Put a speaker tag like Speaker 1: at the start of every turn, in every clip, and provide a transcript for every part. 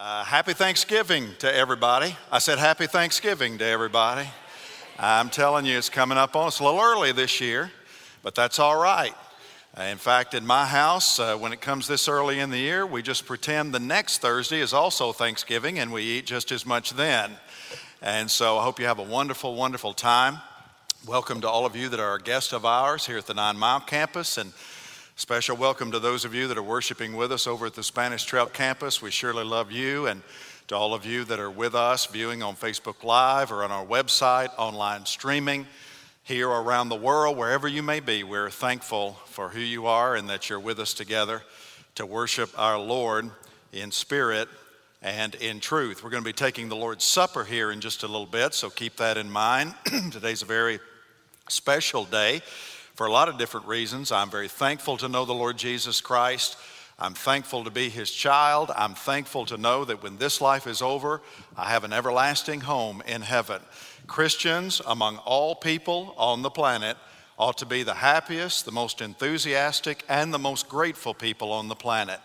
Speaker 1: Uh, happy Thanksgiving to everybody. I said happy Thanksgiving to everybody. I'm telling you, it's coming up on us a little early this year, but that's all right. Uh, in fact, in my house, uh, when it comes this early in the year, we just pretend the next Thursday is also Thanksgiving and we eat just as much then. And so I hope you have a wonderful, wonderful time. Welcome to all of you that are guests of ours here at the Nine Mile campus. And Special welcome to those of you that are worshiping with us over at the Spanish Trail campus. We surely love you, and to all of you that are with us viewing on Facebook Live or on our website, online streaming, here or around the world, wherever you may be, we're thankful for who you are and that you're with us together to worship our Lord in spirit and in truth. We're going to be taking the Lord's Supper here in just a little bit, so keep that in mind. Today's a very special day for a lot of different reasons. I'm very thankful to know the Lord Jesus Christ. I'm thankful to be his child. I'm thankful to know that when this life is over, I have an everlasting home in heaven. Christians, among all people on the planet, ought to be the happiest, the most enthusiastic, and the most grateful people on the planet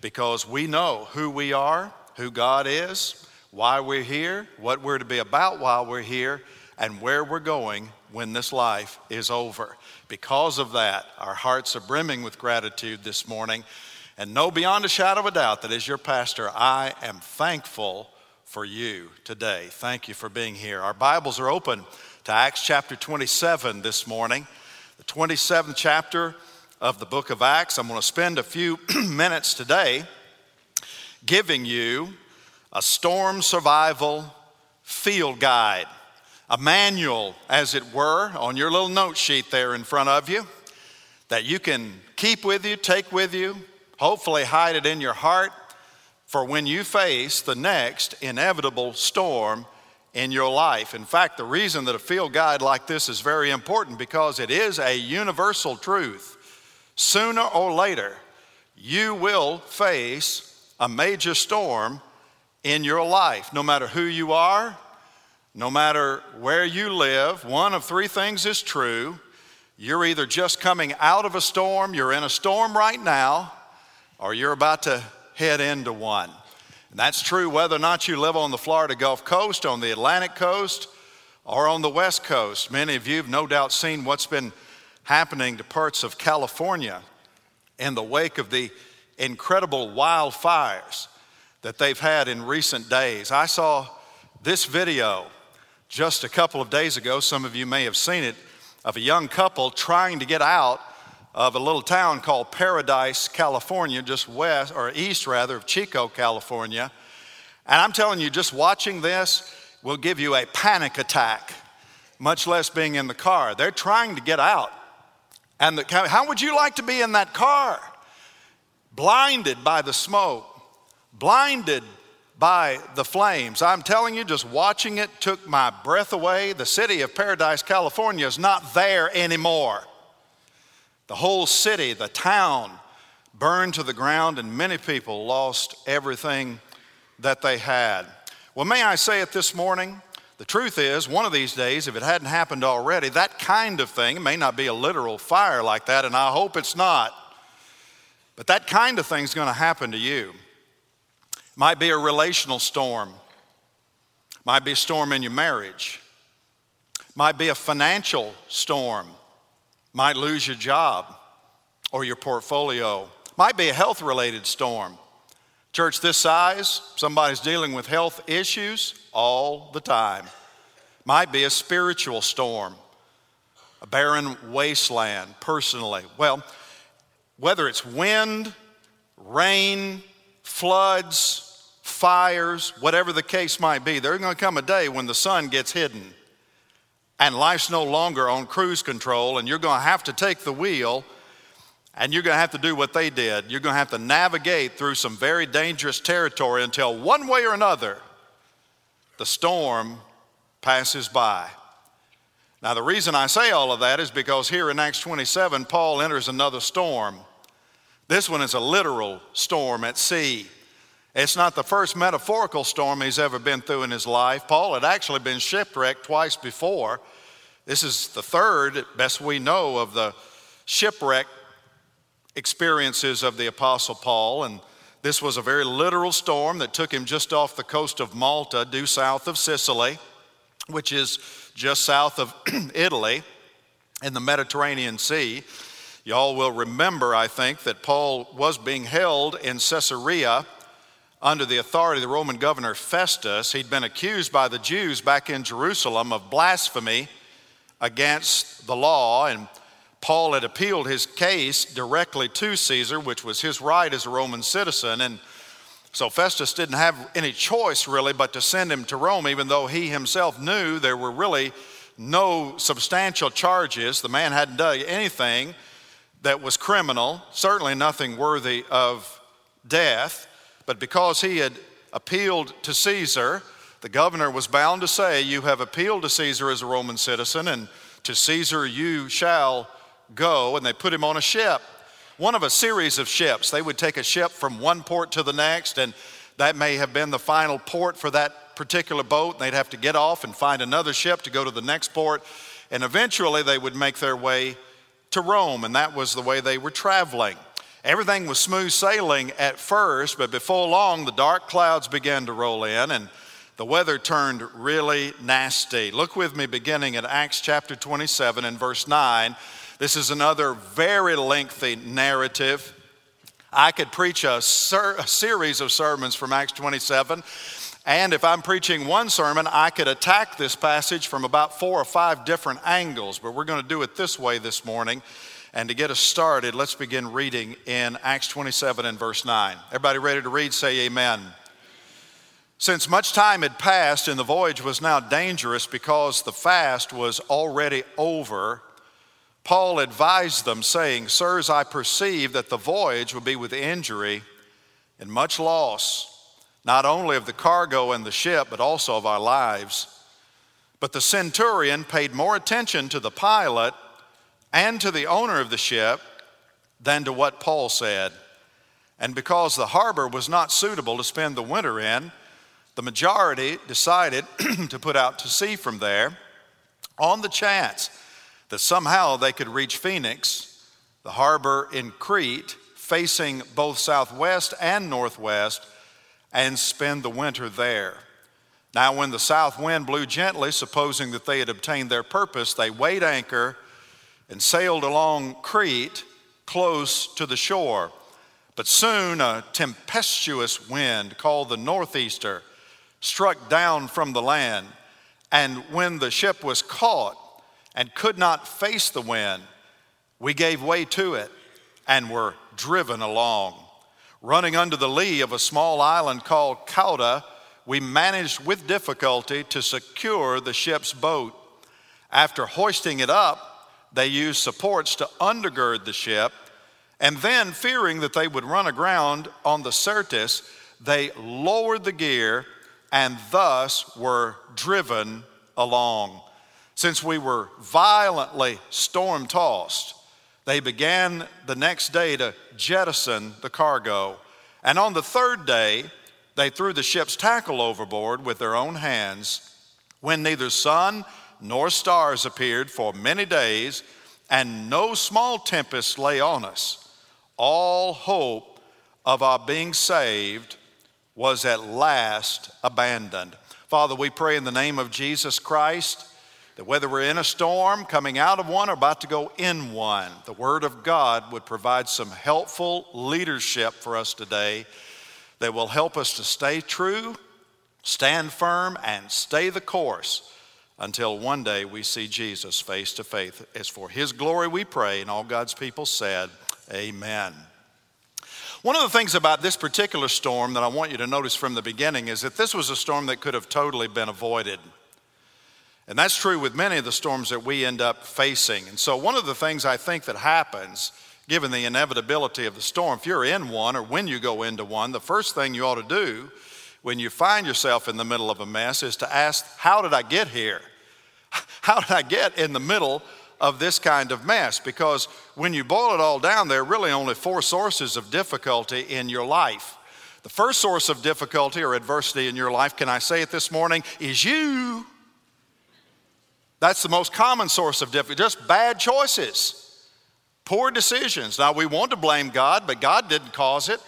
Speaker 1: because we know who we are, who God is, why we're here, what we're to be about while we're here, and where we're going when this life is over. Because of that, our hearts are brimming with gratitude this morning. And know beyond a shadow of a doubt that as your pastor, I am thankful for you today. Thank you for being here. Our Bibles are open to Acts chapter 27 this morning, the 27th chapter of the book of Acts. I'm going to spend a few minutes today giving you a storm survival field guide a manual, as it were, on your little note sheet there in front of you that you can keep with you, take with you, hopefully hide it in your heart for when you face the next inevitable storm in your life. In fact, the reason that a field guide like this is very important because it is a universal truth. Sooner or later, you will face a major storm in your life, no matter who you are, no matter where you live, one of three things is true. You're either just coming out of a storm, you're in a storm right now, or you're about to head into one. And that's true whether or not you live on the Florida Gulf Coast, on the Atlantic Coast, or on the West Coast. Many of you have no doubt seen what's been happening to parts of California in the wake of the incredible wildfires that they've had in recent days. I saw this video just a couple of days ago, some of you may have seen it, of a young couple trying to get out of a little town called Paradise, California, just west or east rather of Chico, California. And I'm telling you, just watching this will give you a panic attack, much less being in the car. They're trying to get out. And the, how would you like to be in that car? Blinded by the smoke, blinded by the flames. I'm telling you, just watching it took my breath away. The city of Paradise, California is not there anymore. The whole city, the town, burned to the ground, and many people lost everything that they had. Well, may I say it this morning? The truth is, one of these days, if it hadn't happened already, that kind of thing, may not be a literal fire like that, and I hope it's not, but that kind of thing is going to happen to you. Might be a relational storm. Might be a storm in your marriage. Might be a financial storm. Might lose your job or your portfolio. Might be a health related storm. Church this size, somebody's dealing with health issues all the time. Might be a spiritual storm, a barren wasteland personally. Well, whether it's wind, rain, floods, fires, whatever the case might be, there's going to come a day when the sun gets hidden and life's no longer on cruise control, and you're going to have to take the wheel and you're going to have to do what they did. You're going to have to navigate through some very dangerous territory until one way or another the storm passes by. Now, the reason I say all of that is because here in Acts 27, Paul enters another storm. This one is a literal storm at sea. It's not the first metaphorical storm he's ever been through in his life. Paul had actually been shipwrecked twice before. This is the third, best we know, of the shipwreck experiences of the Apostle Paul. And This was a very literal storm that took him just off the coast of Malta, due south of Sicily, which is just south of Italy in the Mediterranean Sea. Y'all will remember, I think, that Paul was being held in Caesarea under the authority of the Roman governor Festus. He'd been accused by the Jews back in Jerusalem of blasphemy against the law, and Paul had appealed his case directly to Caesar, which was his right as a Roman citizen. And so Festus didn't have any choice really but to send him to Rome, even though he himself knew there were really no substantial charges. The man hadn't done anything that was criminal, certainly nothing worthy of death. But because he had appealed to Caesar, the governor was bound to say, You have appealed to Caesar as a Roman citizen, and to Caesar you shall go, and they put him on a ship, one of a series of ships. They would take a ship from one port to the next, and that may have been the final port for that particular boat. They'd have to get off and find another ship to go to the next port, and eventually they would make their way to Rome, and that was the way they were traveling. Everything was smooth sailing at first, but before long, the dark clouds began to roll in and the weather turned really nasty. Look with me beginning at Acts chapter 27 and verse 9. This is another very lengthy narrative. I could preach a, ser- a, series of sermons from Acts 27. And if I'm preaching one sermon, I could attack this passage from about four or five different angles. But we're going to do it this way this morning. And to get us started, let's begin reading in Acts 27 and verse 9. Everybody ready to read? Say amen. Since much time had passed and the voyage was now dangerous because the fast was already over, Paul advised them, saying, Sirs, I perceive that the voyage will be with injury and much loss, not only of the cargo and the ship, but also of our lives. But the centurion paid more attention to the pilot and to the owner of the ship than to what Paul said. And because the harbor was not suitable to spend the winter in, the majority decided to put out to sea from there on the chance that somehow they could reach Phoenix, the harbor in Crete, facing both southwest and northwest, and spend the winter there. Now, when the south wind blew gently, supposing that they had obtained their purpose, they weighed anchor and sailed along Crete close to the shore. But soon a tempestuous wind called the northeaster struck down from the land. And when the ship was caught, and could not face the wind, we gave way to it and were driven along. Running under the lee of a small island called Cauda, we managed with difficulty to secure the ship's boat. After hoisting it up, they used supports to undergird the ship, and then, fearing that they would run aground on the Syrtis, they lowered the gear and thus were driven along. Since we were violently storm tossed, they began the next day to jettison the cargo. And on the third day, they threw the ship's tackle overboard with their own hands, when neither sun nor stars appeared for many days, and no small tempest lay on us. All hope of our being saved was at last abandoned. Father, we pray in the name of Jesus Christ that whether we're in a storm, coming out of one, or about to go in one, the Word of God would provide some helpful leadership for us today that will help us to stay true, stand firm, and stay the course until one day we see Jesus face to face. As for His glory we pray, and all God's people said, Amen. One of the things about this particular storm that I want you to notice from the beginning is that this was a storm that could have totally been avoided. And that's true with many of the storms that we end up facing. And so, one of the things I think that happens, given the inevitability of the storm, if you're in one or when you go into one, the first thing you ought to do when you find yourself in the middle of a mess is to ask, How did I get here? How did I get in the middle of this kind of mess? Because when you boil it all down, there are really only four sources of difficulty in your life. The first source of difficulty or adversity in your life, can I say it this morning, is you. That's the most common source of difficulty, just bad choices, poor decisions. Now, we want to blame God, but God didn't cause it.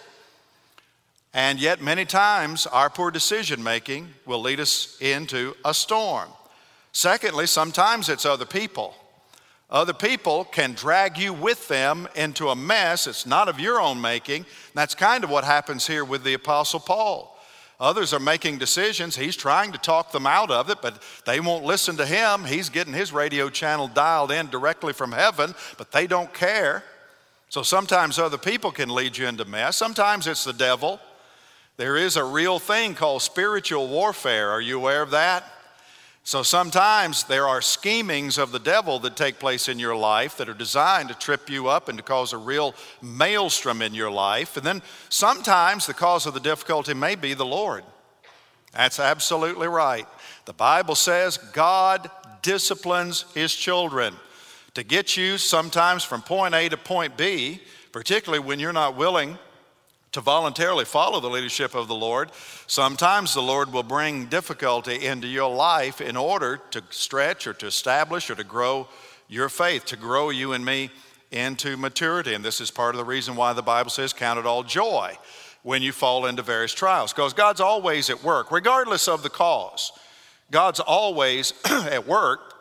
Speaker 1: And yet, many times, our poor decision making will lead us into a storm. Secondly, sometimes it's other people. Other people can drag you with them into a mess. It's not of your own making. That's kind of what happens here with the Apostle Paul. Others are making decisions. He's trying to talk them out of it, but they won't listen to him. He's getting his radio channel dialed in directly from heaven, but they don't care. So sometimes other people can lead you into mess. Sometimes it's the devil. There is a real thing called spiritual warfare. Are you aware of that? So sometimes there are schemings of the devil that take place in your life that are designed to trip you up and to cause a real maelstrom in your life. And then sometimes the cause of the difficulty may be the Lord. That's absolutely right. The Bible says God disciplines his children to get you sometimes from point A to point B, particularly when you're not willing to voluntarily follow the leadership of the Lord, sometimes the Lord will bring difficulty into your life in order to stretch or to establish or to grow your faith, to grow you and me into maturity. And this is part of the reason why the Bible says, Count it all joy when you fall into various trials, because God's always at work, regardless of the cause. God's always at work.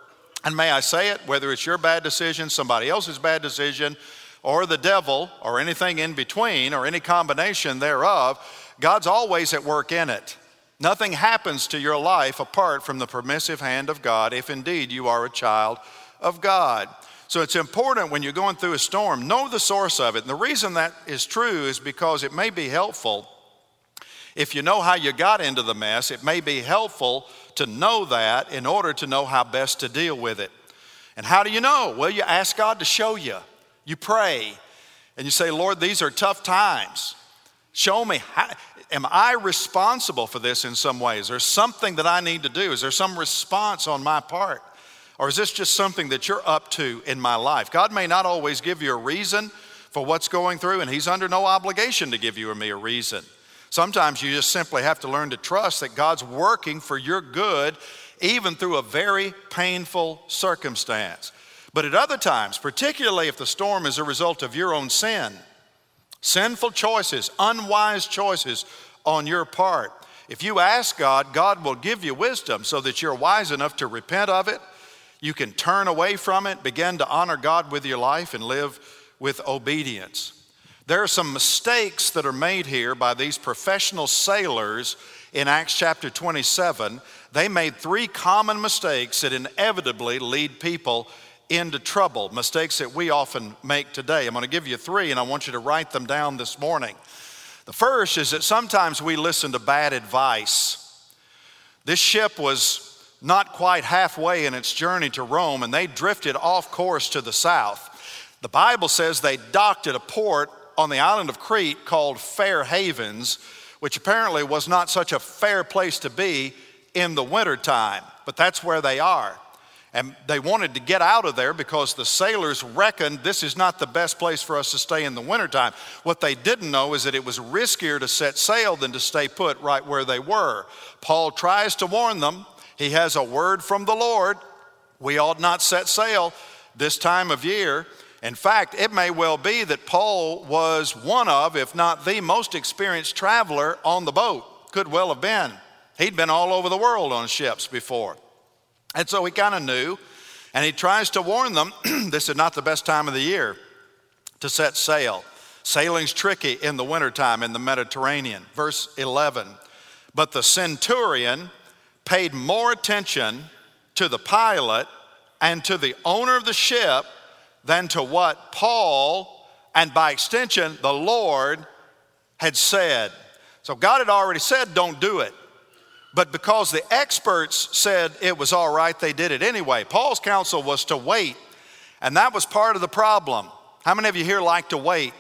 Speaker 1: And may I say it, whether it's your bad decision, somebody else's bad decision, or the devil or anything in between or any combination thereof, God's always at work in it. Nothing happens to your life apart from the permissive hand of God if indeed you are a child of God. So it's important when you're going through a storm, know the source of it. And the reason that is true is because it may be helpful. If you know how you got into the mess, it may be helpful to know that in order to know how best to deal with it. And how do you know? Well, you ask God to show you. You pray and you say, Lord, these are tough times. Show me, how, am I responsible for this in some way? Is there something that I need to do? Is there some response on my part? Or is this just something that you're up to in my life? God may not always give you a reason for what's going through, and He's under no obligation to give you or me a reason. Sometimes you just simply have to learn to trust that God's working for your good, even through a very painful circumstance. But at other times, particularly if the storm is a result of your own sin, sinful choices, unwise choices on your part, if you ask God, God will give you wisdom so that you're wise enough to repent of it. You can turn away from it, begin to honor God with your life, and live with obedience. There are some mistakes that are made here by these professional sailors in Acts chapter 27. They made three common mistakes that inevitably lead people into trouble, mistakes that we often make today. I'm going to give you three, and I want you to write them down this morning. The first is that sometimes we listen to bad advice. This ship was not quite halfway in its journey to Rome, and they drifted off course to the south. The Bible says they docked at a port on the island of Crete called Fair Havens, which apparently was not such a fair place to be in the wintertime, but that's where they are. And they wanted to get out of there because the sailors reckoned this is not the best place for us to stay in the wintertime. What they didn't know is that it was riskier to set sail than to stay put right where they were. Paul tries to warn them. He has a word from the Lord. We ought not set sail this time of year. In fact, it may well be that Paul was one of, if not the most experienced traveler on the boat. Could well have been. He'd been all over the world on ships before. And so he kind of knew, and he tries to warn them this is not the best time of the year to set sail. Sailing's tricky in the wintertime in the Mediterranean. Verse 11 But the centurion paid more attention to the pilot and to the owner of the ship than to what Paul and by extension the Lord had said. So God had already said, don't do it. But because the experts said it was all right, they did it anyway. Paul's counsel was to wait, and that was part of the problem. How many of you here like to wait?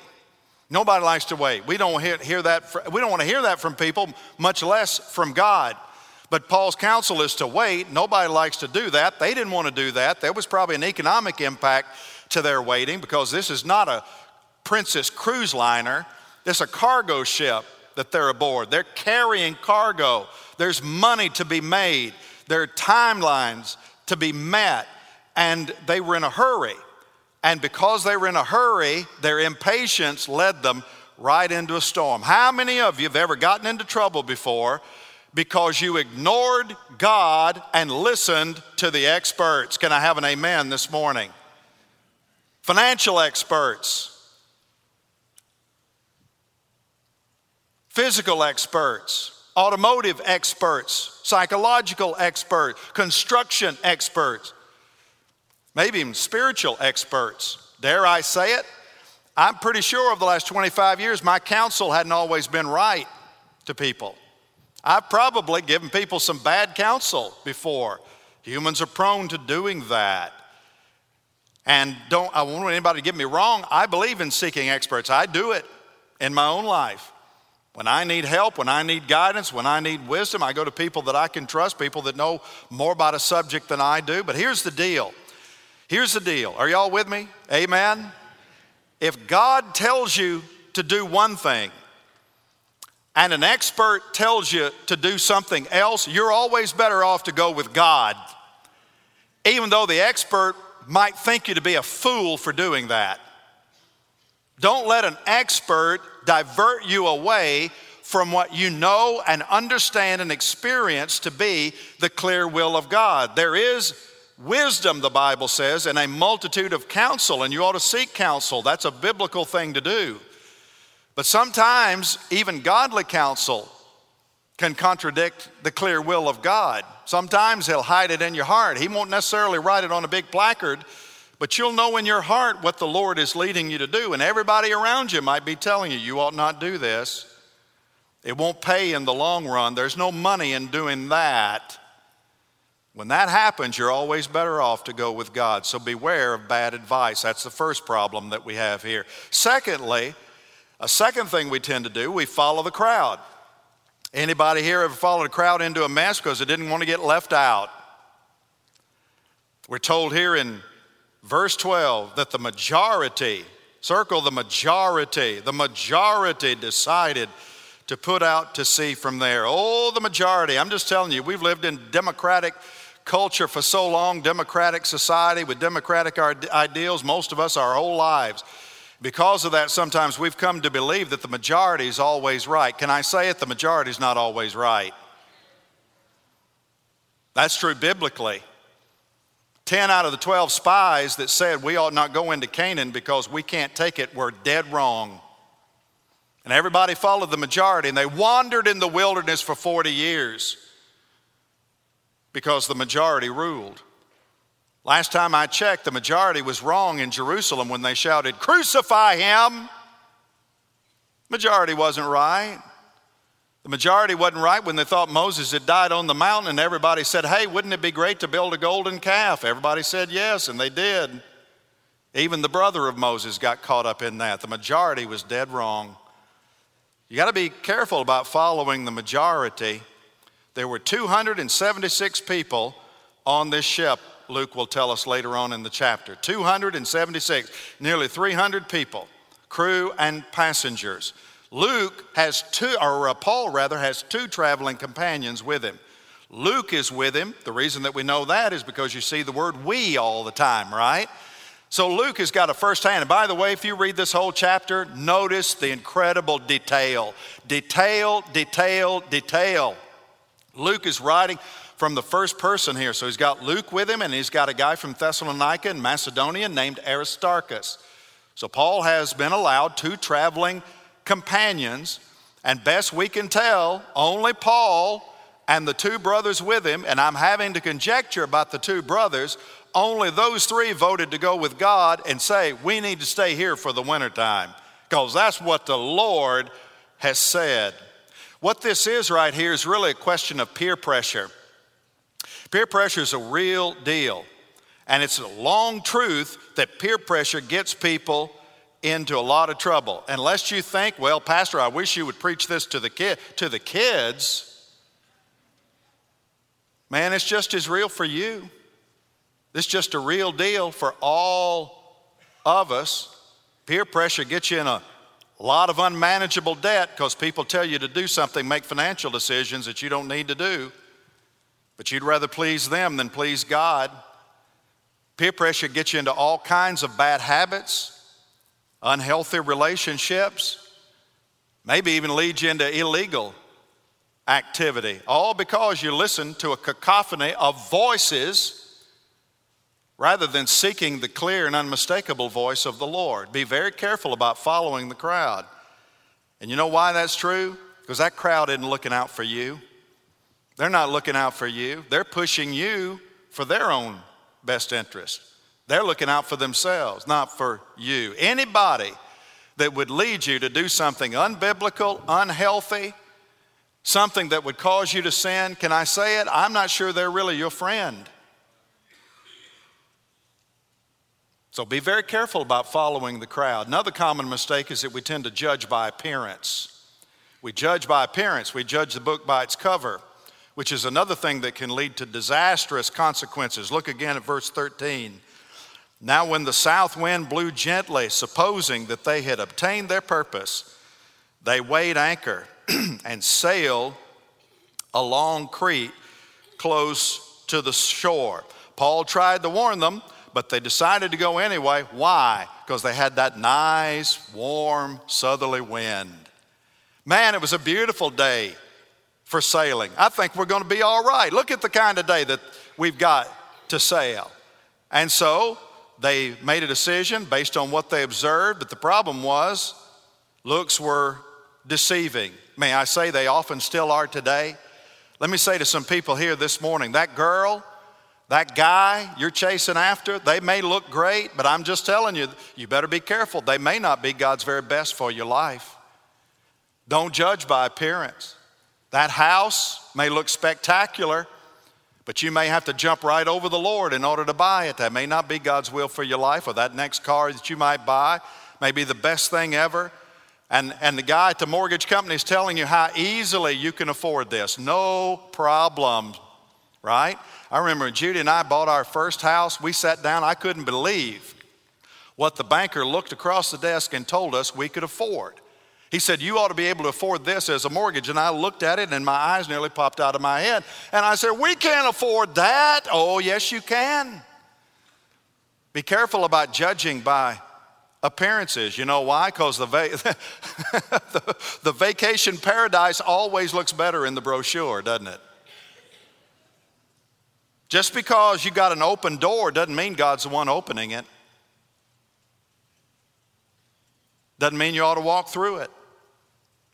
Speaker 1: Nobody likes to wait. We don't hear, hear that. We don't want to hear that from people, much less from God. But Paul's counsel is to wait. Nobody likes to do that. They didn't want to do that. There was probably an economic impact to their waiting because this is not a Princess cruise liner. It's a cargo ship that they're aboard. They're carrying cargo. There's money to be made. There are timelines to be met. And they were in a hurry. And because they were in a hurry, their impatience led them right into a storm. How many of you have ever gotten into trouble before because you ignored God and listened to the experts? Can I have an amen this morning? Financial experts, physical experts, automotive experts, psychological experts, construction experts, maybe even spiritual experts. Dare I say it? I'm pretty sure over the last 25 years, my counsel hadn't always been right to people. I've probably given people some bad counsel before. Humans are prone to doing that. And don't I want anybody to get me wrong. I believe in seeking experts. I do it in my own life. When I need help, when I need guidance, when I need wisdom, I go to people that I can trust, people that know more about a subject than I do. But here's the deal. Here's the deal. Are y'all with me? Amen. If God tells you to do one thing and an expert tells you to do something else, you're always better off to go with God, even though the expert might think you to be a fool for doing that. Don't let an expert divert you away from what you know and understand and experience to be the clear will of God. There is wisdom, the Bible says, and a multitude of counsel, and you ought to seek counsel. That's a biblical thing to do. But sometimes, even godly counsel can contradict the clear will of God. Sometimes He'll hide it in your heart. He won't necessarily write it on a big placard, but you'll know in your heart what the Lord is leading you to do. And everybody around you might be telling you, you ought not do this. It won't pay in the long run. There's no money in doing that. When that happens, you're always better off to go with God. So beware of bad advice. That's the first problem that we have here. Secondly, a second thing we tend to do, we follow the crowd. Anybody here ever followed a crowd into a mess because it didn't want to get left out? We're told here in verse 12 that the majority, circle the majority, the majority decided to put out to sea from there. Oh, the majority. I'm just telling you, we've lived in democratic culture for so long, democratic society with democratic ideals, most of us our whole lives. Because of that, sometimes we've come to believe that the majority is always right. Can I say it? The majority is not always right. That's true biblically. 10 out of the 12 spies that said we ought not go into Canaan because we can't take it were dead wrong. And everybody followed the majority, and they wandered in the wilderness for 40 years because the majority ruled. Last time I checked, the majority was wrong in Jerusalem when they shouted, Crucify him! Majority wasn't right. The majority wasn't right when they thought Moses had died on the mountain, and everybody said, Hey, wouldn't it be great to build a golden calf? Everybody said yes, and they did. Even the brother of Moses got caught up in that. The majority was dead wrong. You got to be careful about following the majority there were 276 people on this ship, Luke will tell us later on in the chapter. 276, nearly 300 people, crew and passengers. Luke has two, or uh, Paul rather, has two traveling companions with him. Luke is with him. The reason that we know that is because you see the word we all the time, right? So Luke has got a first hand. And by the way, if you read this whole chapter, notice the incredible detail. Detail, detail, detail. Luke is writing from the first person here. So he's got Luke with him, and he's got a guy from Thessalonica and Macedonia named Aristarchus. So Paul has been allowed two traveling companions, and best we can tell, only Paul and the two brothers with him, and I'm having to conjecture about the two brothers, only those three voted to go with God and say, We need to stay here for the wintertime, because that's what the Lord has said. What this is right here is really a question of peer pressure. Peer pressure is a real deal. And it's a long truth that peer pressure gets people into a lot of trouble. Unless you think, well, Pastor, I wish you would preach this to the, ki- to the kids. Man, it's just as real for you. It's just a real deal for all of us. Peer pressure gets you in a lot of unmanageable debt because people tell you to do something, make financial decisions that you don't need to do, but you'd rather please them than please God. Peer pressure gets you into all kinds of bad habits, unhealthy relationships. maybe even lead you into illegal activity, all because you listen to a cacophony of voices rather than seeking the clear and unmistakable voice of the Lord. Be very careful about following the crowd. And you know why that's true? Because that crowd isn't looking out for you. They're not looking out for you, they're pushing you for their own best interest. They're looking out for themselves, not for you. Anybody that would lead you to do something unbiblical, unhealthy, something that would cause you to sin, can I say it? I'm not sure they're really your friend. So be very careful about following the crowd. Another common mistake is that we tend to judge by appearance. We judge by appearance, we judge the book by its cover, which is another thing that can lead to disastrous consequences. Look again at verse 13. Now, when the south wind blew gently, supposing that they had obtained their purpose, they weighed anchor and sailed along Crete close to the shore. Paul tried to warn them but they decided to go anyway. Why? Because they had that nice, warm, southerly wind. Man, it was a beautiful day for sailing. I think we're going to be all right. Look at the kind of day that we've got to sail. And so they made a decision based on what they observed, but the problem was looks were deceiving. May I say they often still are today? Let me say to some people here this morning that girl that guy you're chasing after, they may look great, but I'm just telling you, you better be careful. They may not be God's very best for your life. Don't judge by appearance. That house may look spectacular, but you may have to jump right over the Lord in order to buy it. That may not be God's will for your life, or that next car that you might buy may be the best thing ever. And, and the guy at the mortgage company is telling you how easily you can afford this. No problem, right? I remember Judy and I bought our first house, we sat down, I couldn't believe what the banker looked across the desk and told us we could afford. He said, You ought to be able to afford this as a mortgage. And I looked at it and my eyes nearly popped out of my head. And I said, We can't afford that. Oh, yes, you can. Be careful about judging by appearances. You know why? Because the, va- the, the vacation paradise always looks better in the brochure, doesn't it? Just because you got an open door doesn't mean God's the one opening it. Doesn't mean you ought to walk through it.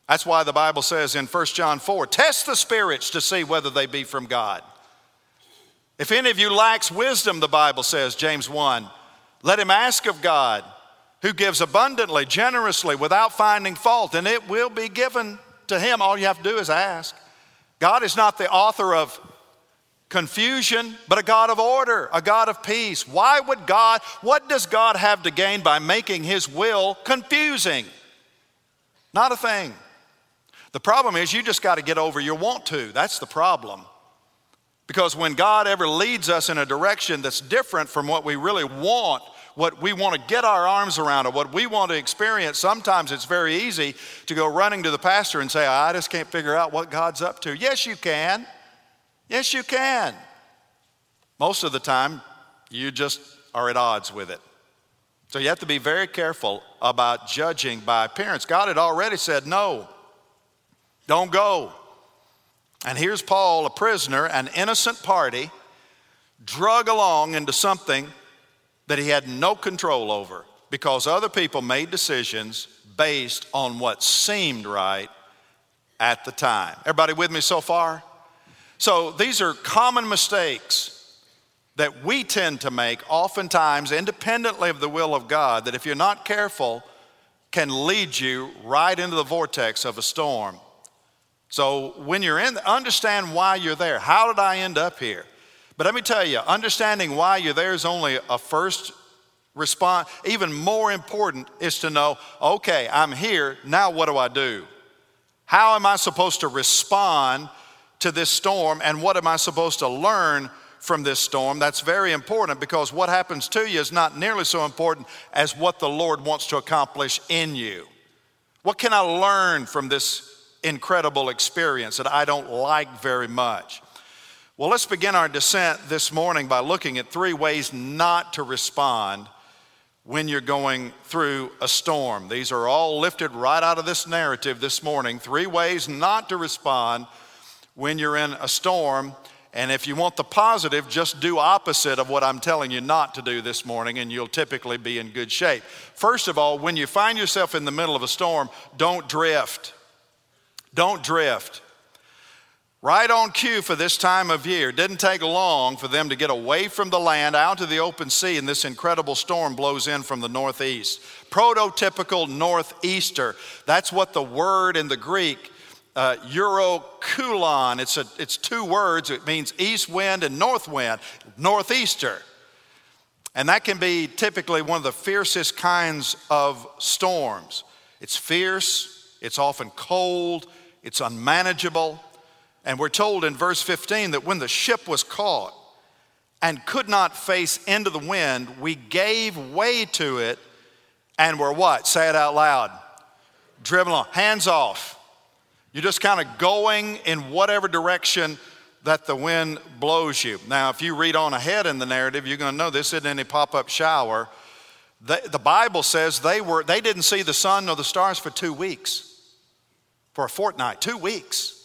Speaker 1: That's why the Bible says in 1 John 4 test the spirits to see whether they be from God. If any of you lacks wisdom, the Bible says, James 1, let him ask of God, who gives abundantly, generously, without finding fault, and it will be given to him. All you have to do is ask. God is not the author of confusion, but a God of order, a God of peace. Why would God, what does God have to gain by making his will confusing? Not a thing. The problem is you just got to get over your want to. That's the problem. Because when God ever leads us in a direction that's different from what we really want, what we want to get our arms around, or what we want to experience, sometimes it's very easy to go running to the pastor and say, I just can't figure out what God's up to. Yes, you can. Yes, you can. Most of the time, you just are at odds with it. So you have to be very careful about judging by appearance. God had already said, no, don't go. And here's Paul, a prisoner, an innocent party, drug along into something that he had no control over because other people made decisions based on what seemed right at the time. Everybody with me so far? So these are common mistakes that we tend to make, oftentimes independently of the will of God, that if you're not careful, can lead you right into the vortex of a storm. So when you're in, understand why you're there. How did I end up here? But let me tell you, understanding why you're there is only a first response. Even more important is to know, okay, I'm here, now what do I do? How am I supposed to respond to this storm and what am I supposed to learn from this storm? That's very important because what happens to you is not nearly so important as what the Lord wants to accomplish in you. What can I learn from this incredible experience that I don't like very much? Well, let's begin our descent this morning by looking at three ways not to respond when you're going through a storm. These are all lifted right out of this narrative this morning. Three ways not to respond when you're in a storm. And if you want the positive, just do opposite of what I'm telling you not to do this morning, and you'll typically be in good shape. First of all, when you find yourself in the middle of a storm, don't drift. Don't drift. Right on cue for this time of year. Didn't take long for them to get away from the land out to the open sea, and this incredible storm blows in from the northeast. Prototypical northeaster. That's what the word in the Greek, uh, Eurokulon, it's, it's two words. It means east wind and north wind, northeaster. And that can be typically one of the fiercest kinds of storms. It's fierce, it's often cold, it's unmanageable. And we're told in verse 15 that when the ship was caught and could not face into the wind, we gave way to it and were what? Say it out loud. Driven along, hands off. You're just kind of going in whatever direction that the wind blows you. Now, if you read on ahead in the narrative, you're going to know this isn't any pop up shower. The, the Bible says they, were, they didn't see the sun nor the stars for two weeks, for a fortnight, two weeks.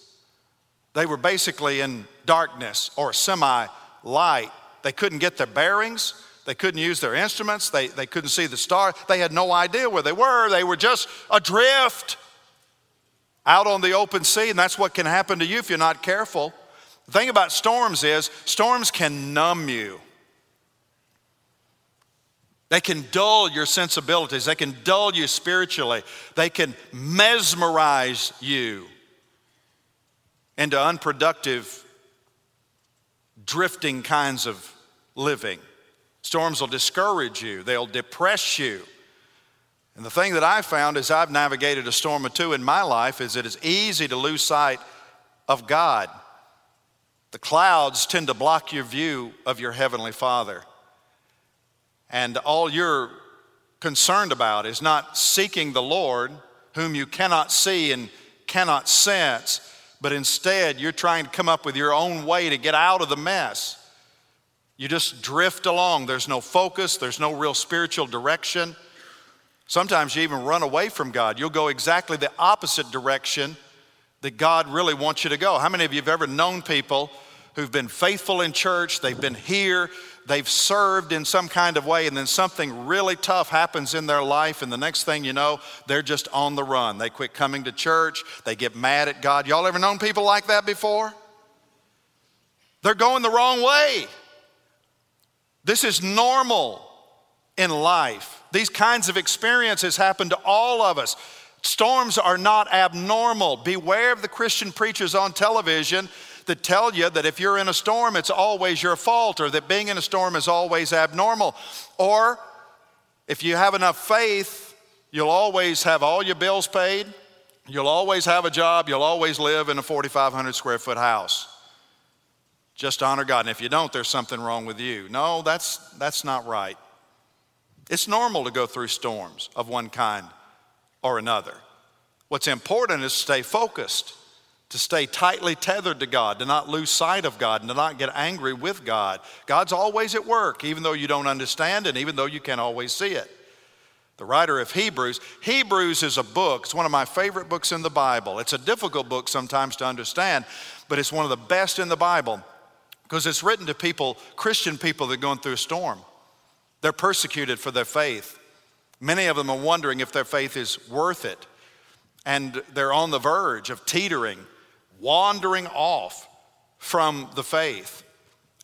Speaker 1: They were basically in darkness or semi light. They couldn't get their bearings. They couldn't use their instruments. They, they couldn't see the star. They had no idea where they were. They were just adrift out on the open sea, and that's what can happen to you if you're not careful. The thing about storms is, storms can numb you. They can dull your sensibilities. They can dull you spiritually. They can mesmerize you into unproductive, drifting kinds of living. Storms will discourage you, they'll depress you. And the thing that I found as I've navigated a storm or two in my life is it's easy to lose sight of God. The clouds tend to block your view of your Heavenly Father. And all you're concerned about is not seeking the Lord, whom you cannot see and cannot sense, but instead you're trying to come up with your own way to get out of the mess. You just drift along. There's no focus, there's no real spiritual direction. Sometimes you even run away from God. You'll go exactly the opposite direction that God really wants you to go. How many of you have ever known people who've been faithful in church, they've been here, they've served in some kind of way, and then something really tough happens in their life, and the next thing you know, they're just on the run. They quit coming to church, they get mad at God. Y'all ever known people like that before? They're going the wrong way. This is normal in life. These kinds of experiences happen to all of us. Storms are not abnormal. Beware of the Christian preachers on television that tell you that if you're in a storm, it's always your fault, or that being in a storm is always abnormal. Or if you have enough faith, you'll always have all your bills paid, you'll always have a job, you'll always live in a 4,500 square foot house. Just honor God. And if you don't, there's something wrong with you. No, that's, that's not right. It's normal to go through storms of one kind or another. What's important is stay focused to stay tightly tethered to God, to not lose sight of God, and to not get angry with God. God's always at work, even though you don't understand and even though you can't always see it. The writer of Hebrews, Hebrews is a book, it's one of my favorite books in the Bible. It's a difficult book sometimes to understand, but it's one of the best in the Bible because it's written to people, Christian people that are going through a storm. They're persecuted for their faith. Many of them are wondering if their faith is worth it. And they're on the verge of teetering wandering off from the faith.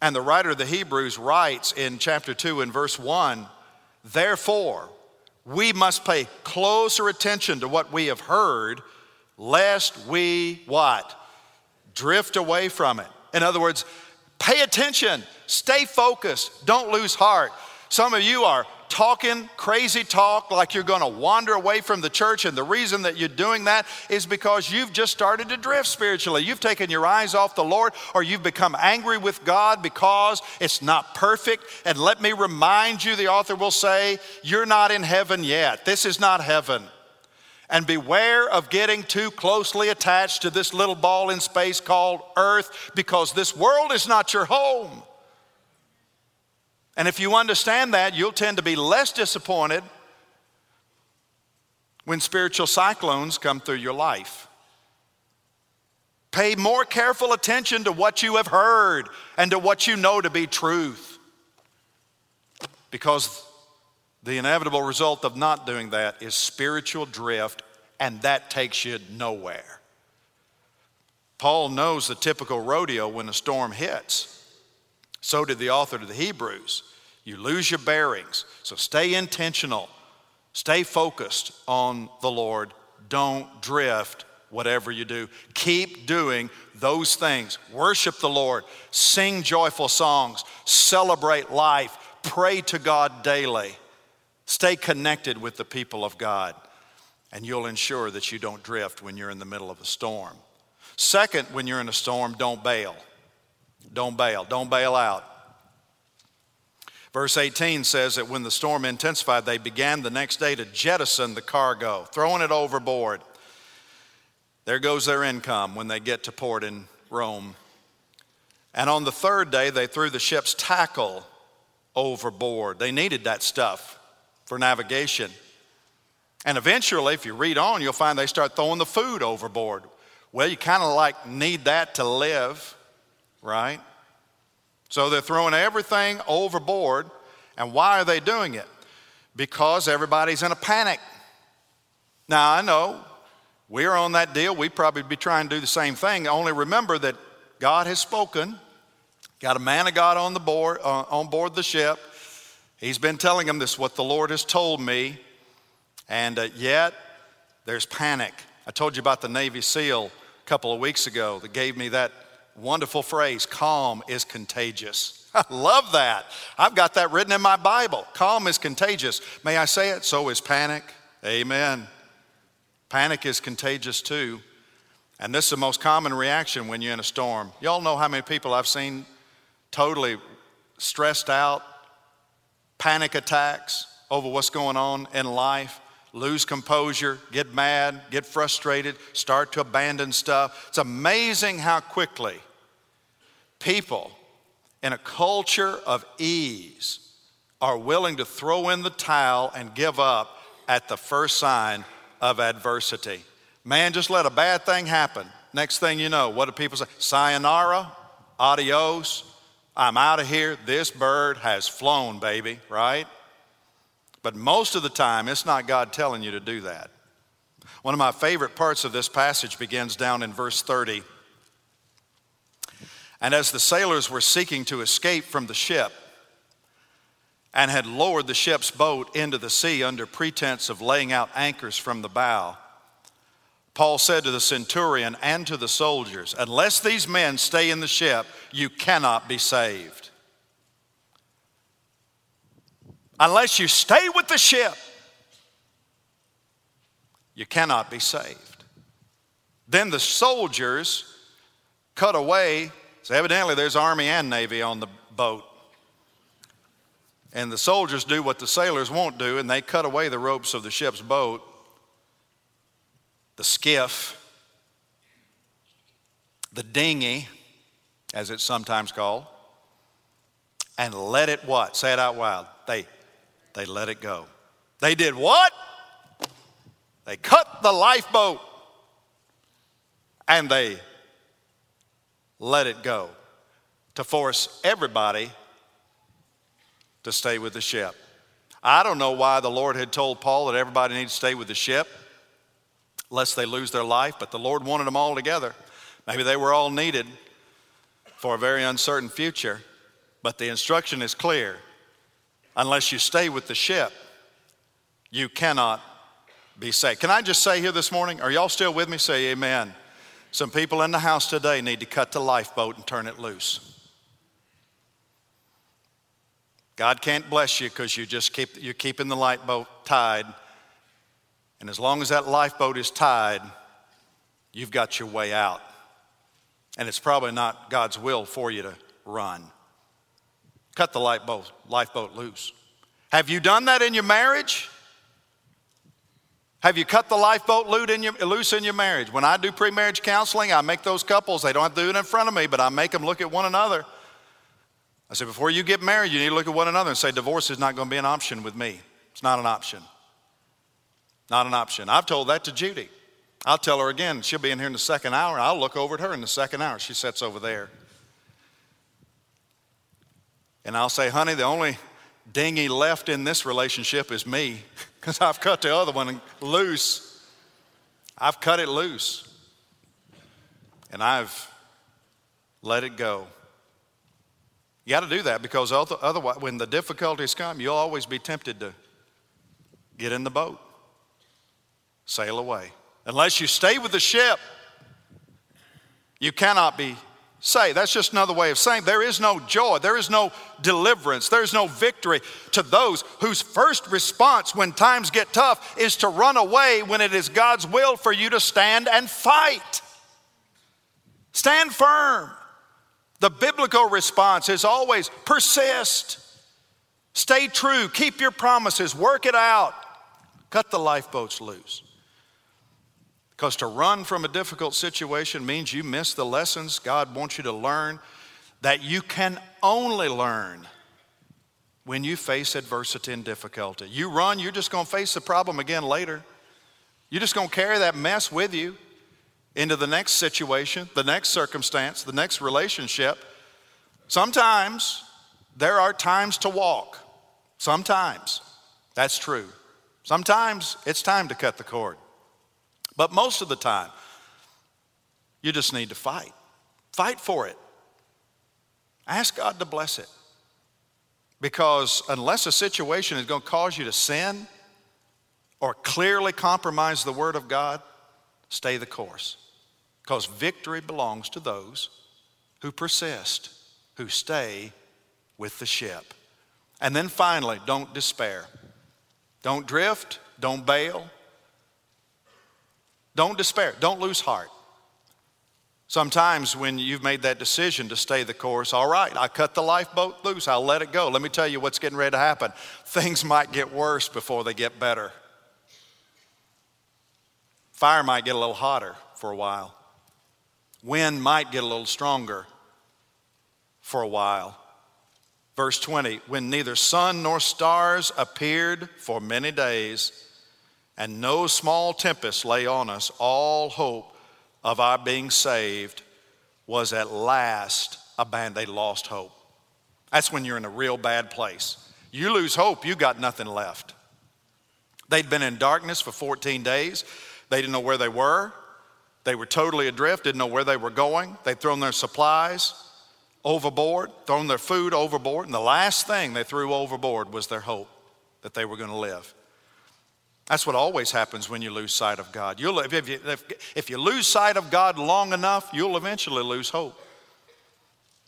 Speaker 1: And the writer of the Hebrews writes in chapter 2 and verse 1 Therefore, we must pay closer attention to what we have heard, lest we what? Drift away from it. In other words, pay attention, stay focused, don't lose heart. Some of you are talking crazy talk like you're going to wander away from the church. And the reason that you're doing that is because you've just started to drift spiritually. You've taken your eyes off the Lord, or you've become angry with God because it's not perfect. And let me remind you, the author will say, you're not in heaven yet. This is not heaven. And beware of getting too closely attached to this little ball in space called earth because this world is not your home. And if you understand that, you'll tend to be less disappointed when spiritual cyclones come through your life. Pay more careful attention to what you have heard and to what you know to be truth. Because the inevitable result of not doing that is spiritual drift, and that takes you nowhere. Paul knows the typical rodeo when a storm hits. So did the author to the Hebrews. You lose your bearings. So stay intentional, stay focused on the Lord. Don't drift whatever you do. Keep doing those things. Worship the Lord, sing joyful songs, celebrate life, pray to God daily, stay connected with the people of God, and you'll ensure that you don't drift when you're in the middle of a storm. Second, when you're in a storm, don't bail. Don't bail. Don't bail out. Verse 18 says that when the storm intensified, they began the next day to jettison the cargo, throwing it overboard. There goes their income when they get to port in Rome. And on the third day, they threw the ship's tackle overboard. They needed that stuff for navigation. And eventually, if you read on, you'll find they start throwing the food overboard. Well, you kind of like need that to live, right? So they're throwing everything overboard. And why are they doing it? Because everybody's in a panic. Now, I know we're on that deal. We'd probably be trying to do the same thing. Only remember that God has spoken. Got a man of God on the board, uh, on board the ship. He's been telling them this, what the Lord has told me. And uh, yet, there's panic. I told you about the Navy SEAL a couple of weeks ago that gave me that wonderful phrase calm is contagious. I love that. I've got that written in my Bible. Calm is contagious. May I say it? So is panic. Amen. Panic is contagious too. And this is the most common reaction when you're in a storm. Y'all know how many people I've seen totally stressed out, panic attacks over what's going on in life, lose composure, get mad, get frustrated, start to abandon stuff. It's amazing how quickly people in a culture of ease are willing to throw in the towel and give up at the first sign of adversity. Man, just let a bad thing happen. Next thing you know, what do people say? Sayonara, adios, I'm out of here. This bird has flown, baby, right? But most of the time, it's not God telling you to do that. One of my favorite parts of this passage begins down in verse 30. And as the sailors were seeking to escape from the ship, and had lowered the ship's boat into the sea under pretense of laying out anchors from the bow. Paul said to the centurion and to the soldiers, Unless these men stay in the ship, you cannot be saved. Unless you stay with the ship, you cannot be saved. Then the soldiers cut away. So, evidently, there's Army and Navy on the boat. And the soldiers do what the sailors won't do, and they cut away the ropes of the ship's boat, the skiff, the dinghy, as it's sometimes called, and let it what? Say it out loud. They, they let it go. They did what? They cut the lifeboat and they let it go to force everybody to stay with the ship. I don't know why the Lord had told Paul that everybody needs to stay with the ship lest they lose their life, but the Lord wanted them all together. Maybe they were all needed for a very uncertain future, but the instruction is clear. Unless you stay with the ship, you cannot be saved. Can I just say here this morning, are y'all still with me? Say amen. Some people in the house today need to cut the lifeboat and turn it loose. God can't bless you because you just keep you're keeping the lifeboat tied. And as long as that lifeboat is tied, you've got your way out. And it's probably not God's will for you to run. Cut the lifeboat, lifeboat loose. Have you done that in your marriage? Have you cut the lifeboat loose in your marriage? When I do pre marriage counseling, I make those couples, they don't have to do it in front of me, but I make them look at one another I say, before you get married, you need to look at one another and say, divorce is not going to be an option with me. It's not an option. Not an option. I've told that to Judy. I'll tell her again. She'll be in here in the second hour. I'll look over at her in the second hour. She sits over there. And I'll say, honey, the only dingy left in this relationship is me because I've cut the other one loose. I've cut it loose. And I've let it go. You got to do that because otherwise, when the difficulties come, you'll always be tempted to get in the boat, sail away. Unless you stay with the ship, you cannot be saved. That's just another way of saying there is no joy, there is no deliverance, there is no victory to those whose first response when times get tough is to run away when it is God's will for you to stand and fight. Stand firm. The biblical response is always persist, stay true, keep your promises, work it out, cut the lifeboats loose. Because to run from a difficult situation means you miss the lessons God wants you to learn that you can only learn when you face adversity and difficulty. You run, you're just going to face the problem again later. You're just going to carry that mess with you into the next situation, the next circumstance, the next relationship. Sometimes there are times to walk. Sometimes. That's true. Sometimes it's time to cut the cord. But most of the time, you just need to fight. Fight for it. Ask God to bless it. Because unless a situation is going to cause you to sin or clearly compromise the Word of God, stay the course. Because victory belongs to those who persist, who stay with the ship. And then finally, don't despair. Don't drift, don't bail. Don't despair, don't lose heart. Sometimes when you've made that decision to stay the course, all right, I cut the lifeboat loose, I'll let it go. Let me tell you what's getting ready to happen. Things might get worse before they get better. Fire might get a little hotter for a while. Wind might get a little stronger for a while. Verse 20 When neither sun nor stars appeared for many days, and no small tempest lay on us, all hope of our being saved was at last abandoned. They lost hope. That's when you're in a real bad place. You lose hope, you got nothing left. They'd been in darkness for 14 days. They didn't know where they were. They were totally adrift, didn't know where they were going. They'd thrown their supplies overboard, thrown their food overboard, and the last thing they threw overboard was their hope that they were going to live. That's what always happens when you lose sight of God. You'll, if, you, if, if you lose sight of God long enough, you'll eventually lose hope.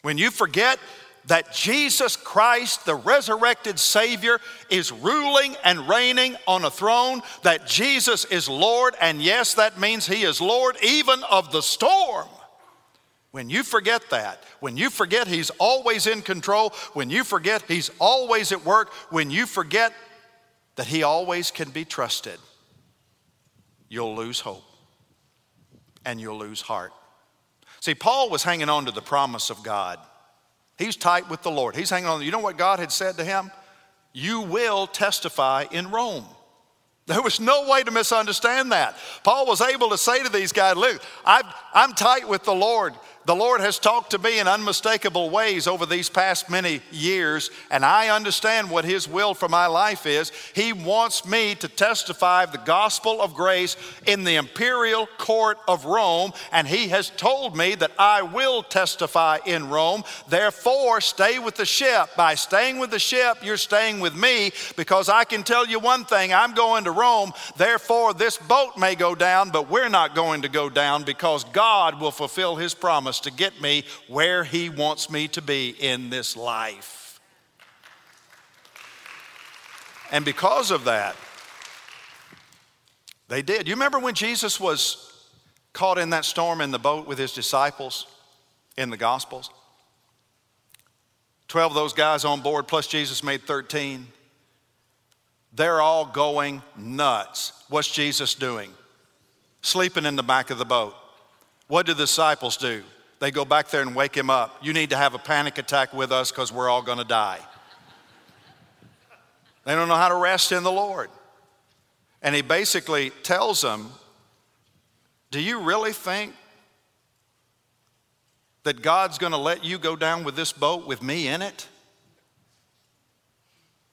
Speaker 1: When you forget that Jesus Christ, the resurrected Savior, is ruling and reigning on a throne, that Jesus is Lord, and yes, that means He is Lord even of the storm. When you forget that, when you forget He's always in control, when you forget He's always at work, when you forget that He always can be trusted, you'll lose hope and you'll lose heart. See, Paul was hanging on to the promise of God. He's tight with the Lord. He's hanging on. You know what God had said to him? You will testify in Rome. There was no way to misunderstand that. Paul was able to say to these guys, Look, i am tight with the Lord. The Lord has talked to me in unmistakable ways over these past many years, and I understand what His will for my life is. He wants me to testify the gospel of grace in the imperial court of Rome, and He has told me that I will testify in Rome. Therefore, stay with the ship. By staying with the ship, you're staying with me because I can tell you one thing I'm going to Rome. Therefore, this boat may go down, but we're not going to go down because God will fulfill His promise to get me where He wants me to be in this life. And because of that, they did. You remember when Jesus was caught in that storm in the boat with his disciples in the Gospels? 12 of those guys on board, plus Jesus made 13. They're all going nuts. What's Jesus doing? Sleeping in the back of the boat. What do the disciples do? They go back there and wake him up. You need to have a panic attack with us because we're all going to die. They don't know how to rest in the Lord. And he basically tells them, Do you really think that God's going to let you go down with this boat with me in it?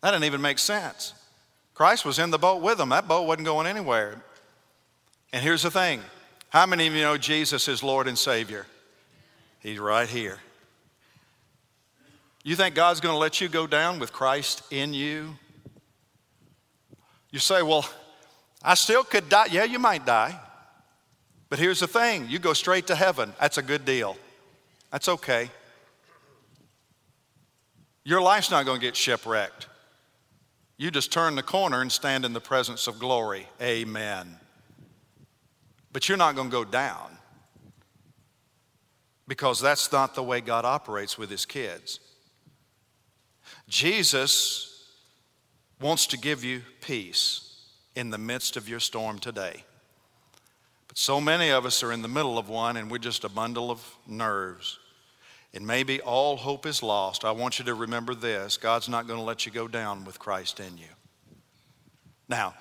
Speaker 1: That didn't even make sense. Christ was in the boat with them. That boat wasn't going anywhere. And here's the thing how many of you know Jesus is Lord and Savior? He's right here. You think God's going to let you go down with Christ in you? You say, Well, I still could die. Yeah, you might die. But here's the thing you go straight to heaven. That's a good deal. That's okay. Your life's not going to get shipwrecked. You just turn the corner and stand in the presence of glory. Amen. But you're not going to go down because that's not the way God operates with his kids. Jesus wants to give you peace in the midst of your storm today. But so many of us are in the middle of one and we're just a bundle of nerves. And maybe all hope is lost. I want you to remember this God's not going to let you go down with Christ in you. Now,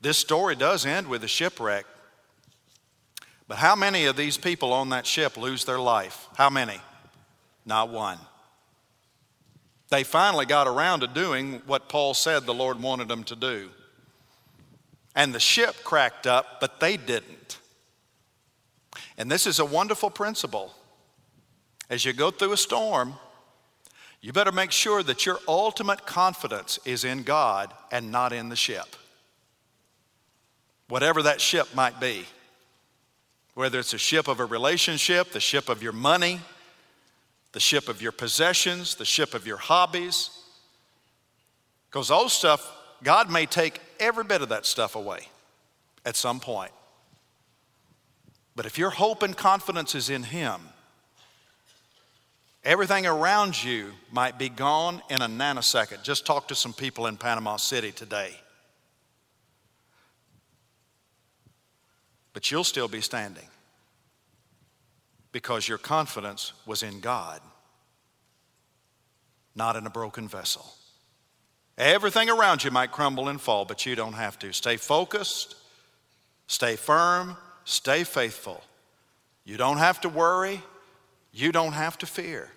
Speaker 1: this story does end with a shipwreck. But how many of these people on that ship lose their life? How many? Not one. They finally got around to doing what Paul said the Lord wanted them to do. And the ship cracked up, but they didn't. And this is a wonderful principle. As you go through a storm, you better make sure that your ultimate confidence is in God and not in the ship. Whatever that ship might be. Whether it's a ship of a relationship, the ship of your money, the ship of your possessions, the ship of your hobbies. Because those stuff, God may take every bit of that stuff away at some point. But if your hope and confidence is in Him, everything around you might be gone in a nanosecond. Just talk to some people in Panama City today. But you'll still be standing because your confidence was in God, not in a broken vessel. Everything around you might crumble and fall, but you don't have to. Stay focused, stay firm, stay faithful. You don't have to worry, you don't have to fear.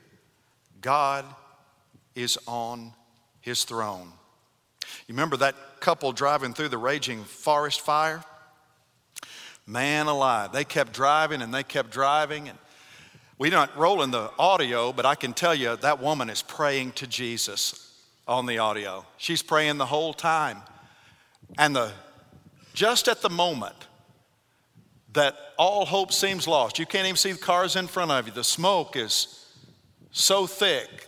Speaker 1: God is on his throne. You remember that couple driving through the raging forest fire? Man alive. They kept driving and they kept driving. And we don't roll in the audio, but I can tell you that woman is praying to Jesus on the audio. She's praying the whole time. And the, just at the moment that all hope seems lost, you can't even see the cars in front of you, the smoke is so thick,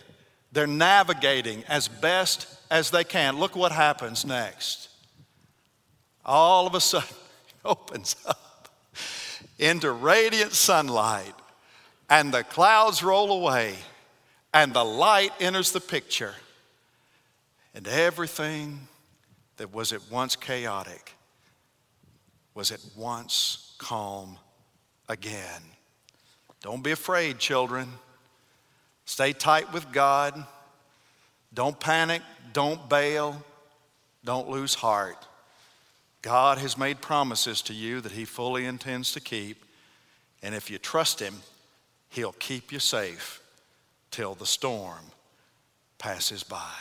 Speaker 1: they're navigating as best as they can. Look what happens next. All of a sudden, it opens up into radiant sunlight, and the clouds roll away, and the light enters the picture, and everything that was at once chaotic was at once calm again. Don't be afraid, children. Stay tight with God. Don't panic. Don't bail. Don't lose heart. God has made promises to you that He fully intends to keep. And if you trust Him, He'll keep you safe till the storm passes by.